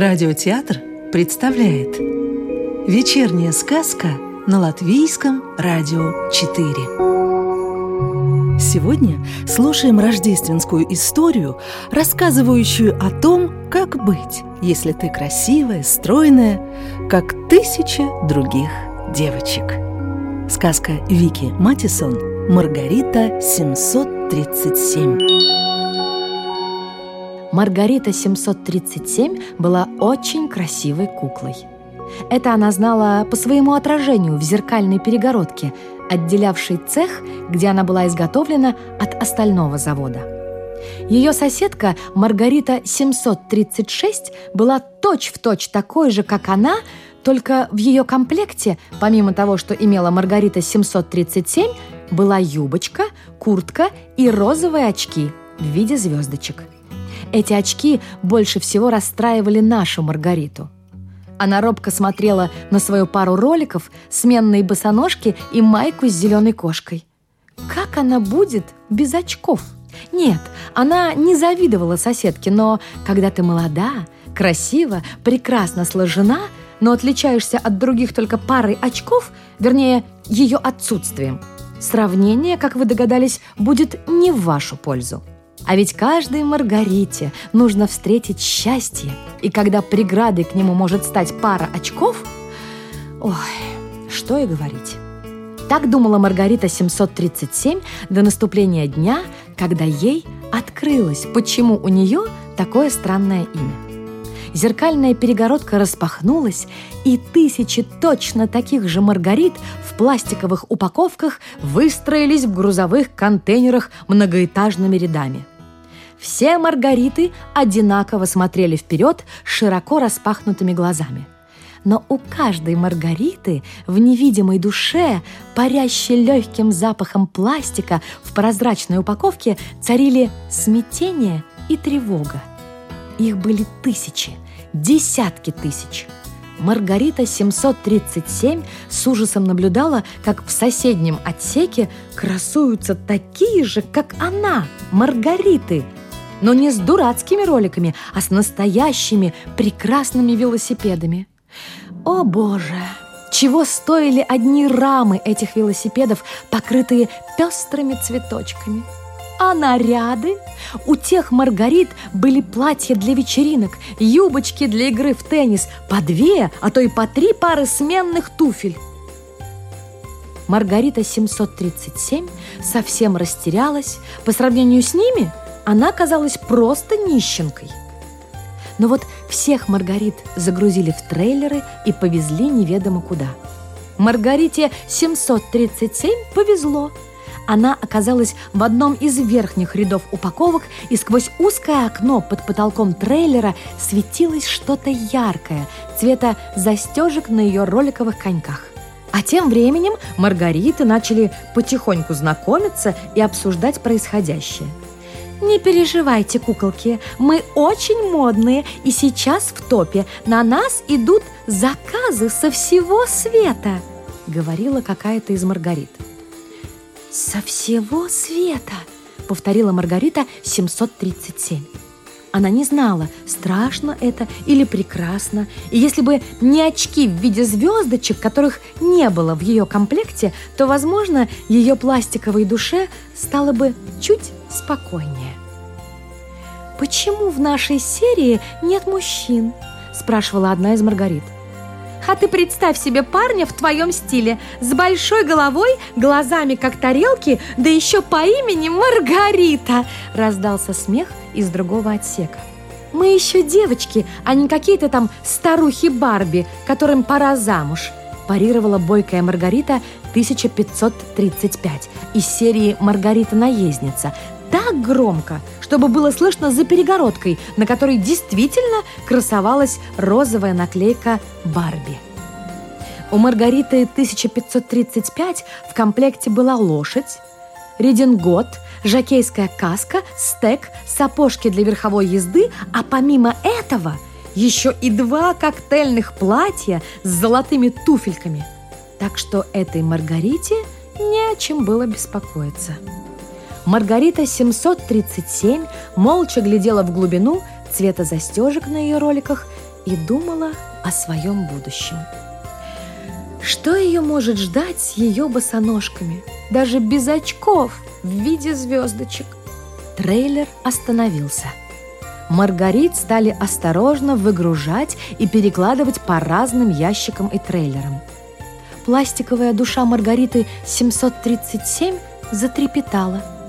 Радиотеатр представляет Вечерняя сказка на Латвийском радио 4 Сегодня слушаем рождественскую историю, рассказывающую о том, как быть, если ты красивая, стройная, как тысяча других девочек. Сказка Вики Матисон «Маргарита 737» Маргарита 737 была очень красивой куклой. Это она знала по своему отражению в зеркальной перегородке, отделявшей цех, где она была изготовлена от остального завода. Ее соседка Маргарита 736 была точь-в-точь точь такой же, как она, только в ее комплекте, помимо того, что имела Маргарита 737, была юбочка, куртка и розовые очки в виде звездочек – эти очки больше всего расстраивали нашу Маргариту. Она робко смотрела на свою пару роликов, сменные босоножки и майку с зеленой кошкой. Как она будет без очков? Нет, она не завидовала соседке, но когда ты молода, красива, прекрасно сложена, но отличаешься от других только парой очков, вернее, ее отсутствием, сравнение, как вы догадались, будет не в вашу пользу. А ведь каждой Маргарите нужно встретить счастье, и когда преградой к нему может стать пара очков, ой, что и говорить. Так думала Маргарита 737 до наступления дня, когда ей открылось, почему у нее такое странное имя. Зеркальная перегородка распахнулась, и тысячи точно таких же маргарит в пластиковых упаковках выстроились в грузовых контейнерах многоэтажными рядами. Все маргариты одинаково смотрели вперед широко распахнутыми глазами. Но у каждой маргариты в невидимой душе, парящей легким запахом пластика в прозрачной упаковке, царили смятение и тревога. Их были тысячи, десятки тысяч. Маргарита 737 с ужасом наблюдала, как в соседнем отсеке красуются такие же, как она, Маргариты – но не с дурацкими роликами, а с настоящими прекрасными велосипедами. О боже! Чего стоили одни рамы этих велосипедов, покрытые пестрыми цветочками? А наряды? У тех Маргарит были платья для вечеринок, юбочки для игры в теннис, по две, а то и по три пары сменных туфель. Маргарита 737 совсем растерялась. По сравнению с ними – она казалась просто нищенкой. Но вот всех Маргарит загрузили в трейлеры и повезли неведомо куда. Маргарите 737 повезло. Она оказалась в одном из верхних рядов упаковок, и сквозь узкое окно под потолком трейлера светилось что-то яркое, цвета застежек на ее роликовых коньках. А тем временем Маргариты начали потихоньку знакомиться и обсуждать происходящее – не переживайте, куколки, мы очень модные, и сейчас в топе на нас идут заказы со всего света, говорила какая-то из Маргарит. Со всего света, повторила Маргарита 737. Она не знала, страшно это или прекрасно. И если бы не очки в виде звездочек, которых не было в ее комплекте, то, возможно, ее пластиковой душе стало бы чуть спокойнее. «Почему в нашей серии нет мужчин?» – спрашивала одна из Маргарит. А ты представь себе парня в твоем стиле, с большой головой, глазами как тарелки, да еще по имени Маргарита!» Раздался смех из другого отсека. «Мы еще девочки, а не какие-то там старухи Барби, которым пора замуж», парировала бойкая Маргарита 1535 из серии «Маргарита-наездница», так громко, чтобы было слышно за перегородкой, на которой действительно красовалась розовая наклейка «Барби». У Маргариты 1535 в комплекте была лошадь, редингот, жакейская каска, стек, сапожки для верховой езды, а помимо этого еще и два коктейльных платья с золотыми туфельками. Так что этой Маргарите не о чем было беспокоиться. Маргарита 737 молча глядела в глубину цвета застежек на ее роликах и думала о своем будущем. Что ее может ждать с ее босоножками, даже без очков в виде звездочек? Трейлер остановился. Маргарит стали осторожно выгружать и перекладывать по разным ящикам и трейлерам. Пластиковая душа Маргариты 737 затрепетала.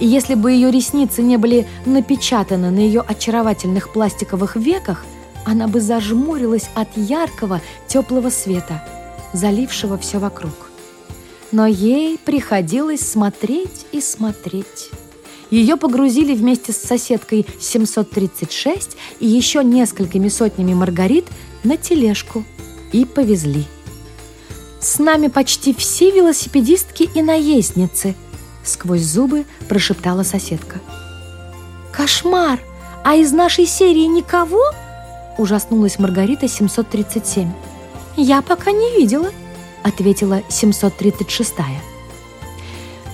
И если бы ее ресницы не были напечатаны на ее очаровательных пластиковых веках, она бы зажмурилась от яркого теплого света, залившего все вокруг. Но ей приходилось смотреть и смотреть. Ее погрузили вместе с соседкой 736 и еще несколькими сотнями маргарит на тележку и повезли. «С нами почти все велосипедистки и наездницы», сквозь зубы прошептала соседка. «Кошмар! А из нашей серии никого?» ужаснулась Маргарита 737. «Я пока не видела», ответила 736-я.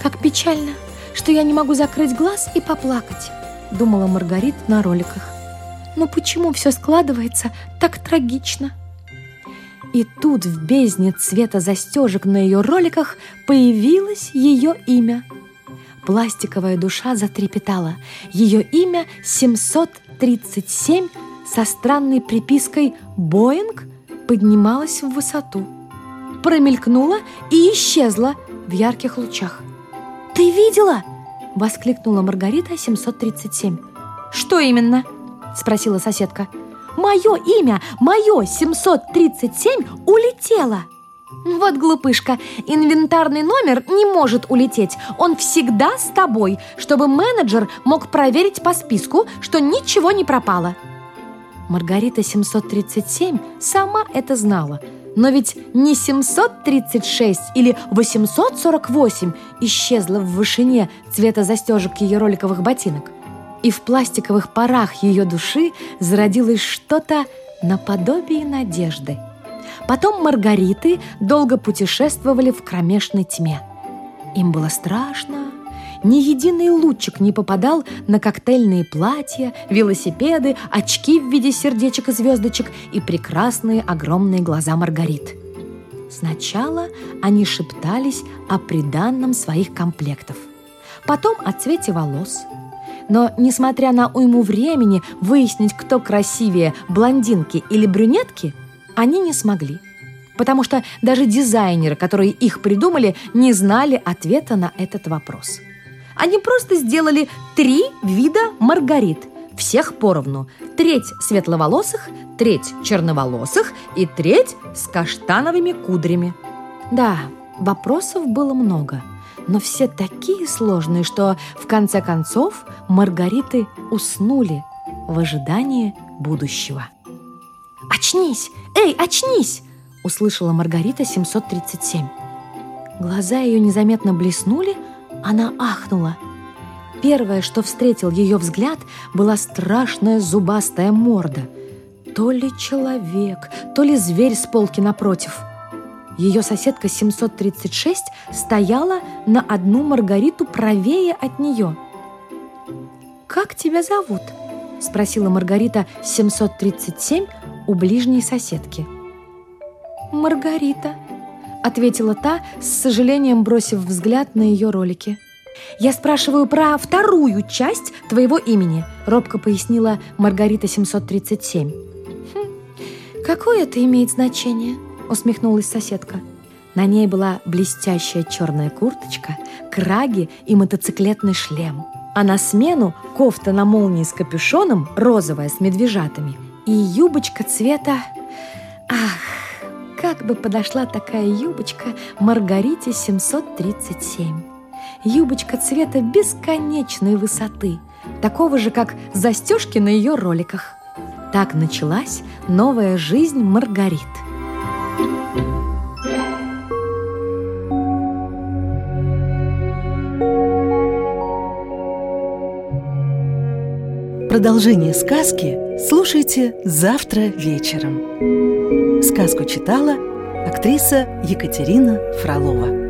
«Как печально!» что я не могу закрыть глаз и поплакать», — думала Маргарита на роликах. «Но почему все складывается так трагично?» И тут в бездне цвета застежек на ее роликах появилось ее имя. Пластиковая душа затрепетала. Ее имя 737 со странной припиской «Боинг» поднималась в высоту. Промелькнула и исчезла в ярких лучах. «Ты видела?» – воскликнула Маргарита 737. «Что именно?» – спросила соседка. «Мое имя, мое 737 улетело!» «Вот глупышка, инвентарный номер не может улететь. Он всегда с тобой, чтобы менеджер мог проверить по списку, что ничего не пропало». Маргарита 737 сама это знала – но ведь не 736 или 848 исчезла в вышине цвета застежек ее роликовых ботинок. И в пластиковых парах ее души зародилось что-то наподобие надежды. Потом Маргариты долго путешествовали в кромешной тьме. Им было страшно, ни единый лучик не попадал на коктейльные платья, велосипеды, очки в виде сердечек и звездочек и прекрасные огромные глаза Маргарит. Сначала они шептались о приданном своих комплектов, потом о цвете волос. Но, несмотря на уйму времени выяснить, кто красивее, блондинки или брюнетки, они не смогли потому что даже дизайнеры, которые их придумали, не знали ответа на этот вопрос. Они просто сделали три вида маргарит. Всех поровну. Треть светловолосых, треть черноволосых и треть с каштановыми кудрями. Да, вопросов было много, но все такие сложные, что в конце концов Маргариты уснули в ожидании будущего. «Очнись! Эй, очнись!» услышала Маргарита 737. Глаза ее незаметно блеснули, она ахнула. Первое, что встретил ее взгляд, была страшная зубастая морда. То ли человек, то ли зверь с полки напротив. Ее соседка 736 стояла на одну Маргариту правее от нее. «Как тебя зовут?» – спросила Маргарита 737 у ближней соседки. «Маргарита», ответила та, с сожалением бросив взгляд на ее ролики. «Я спрашиваю про вторую часть твоего имени», робко пояснила Маргарита 737. «Хм, какое это имеет значение?» усмехнулась соседка. На ней была блестящая черная курточка, краги и мотоциклетный шлем. А на смену кофта на молнии с капюшоном, розовая с медвежатами, и юбочка цвета... Ах, как бы подошла такая юбочка Маргарите 737. Юбочка цвета бесконечной высоты, такого же, как застежки на ее роликах. Так началась новая жизнь Маргарит. Продолжение сказки слушайте завтра вечером. Сказку читала актриса Екатерина Фролова.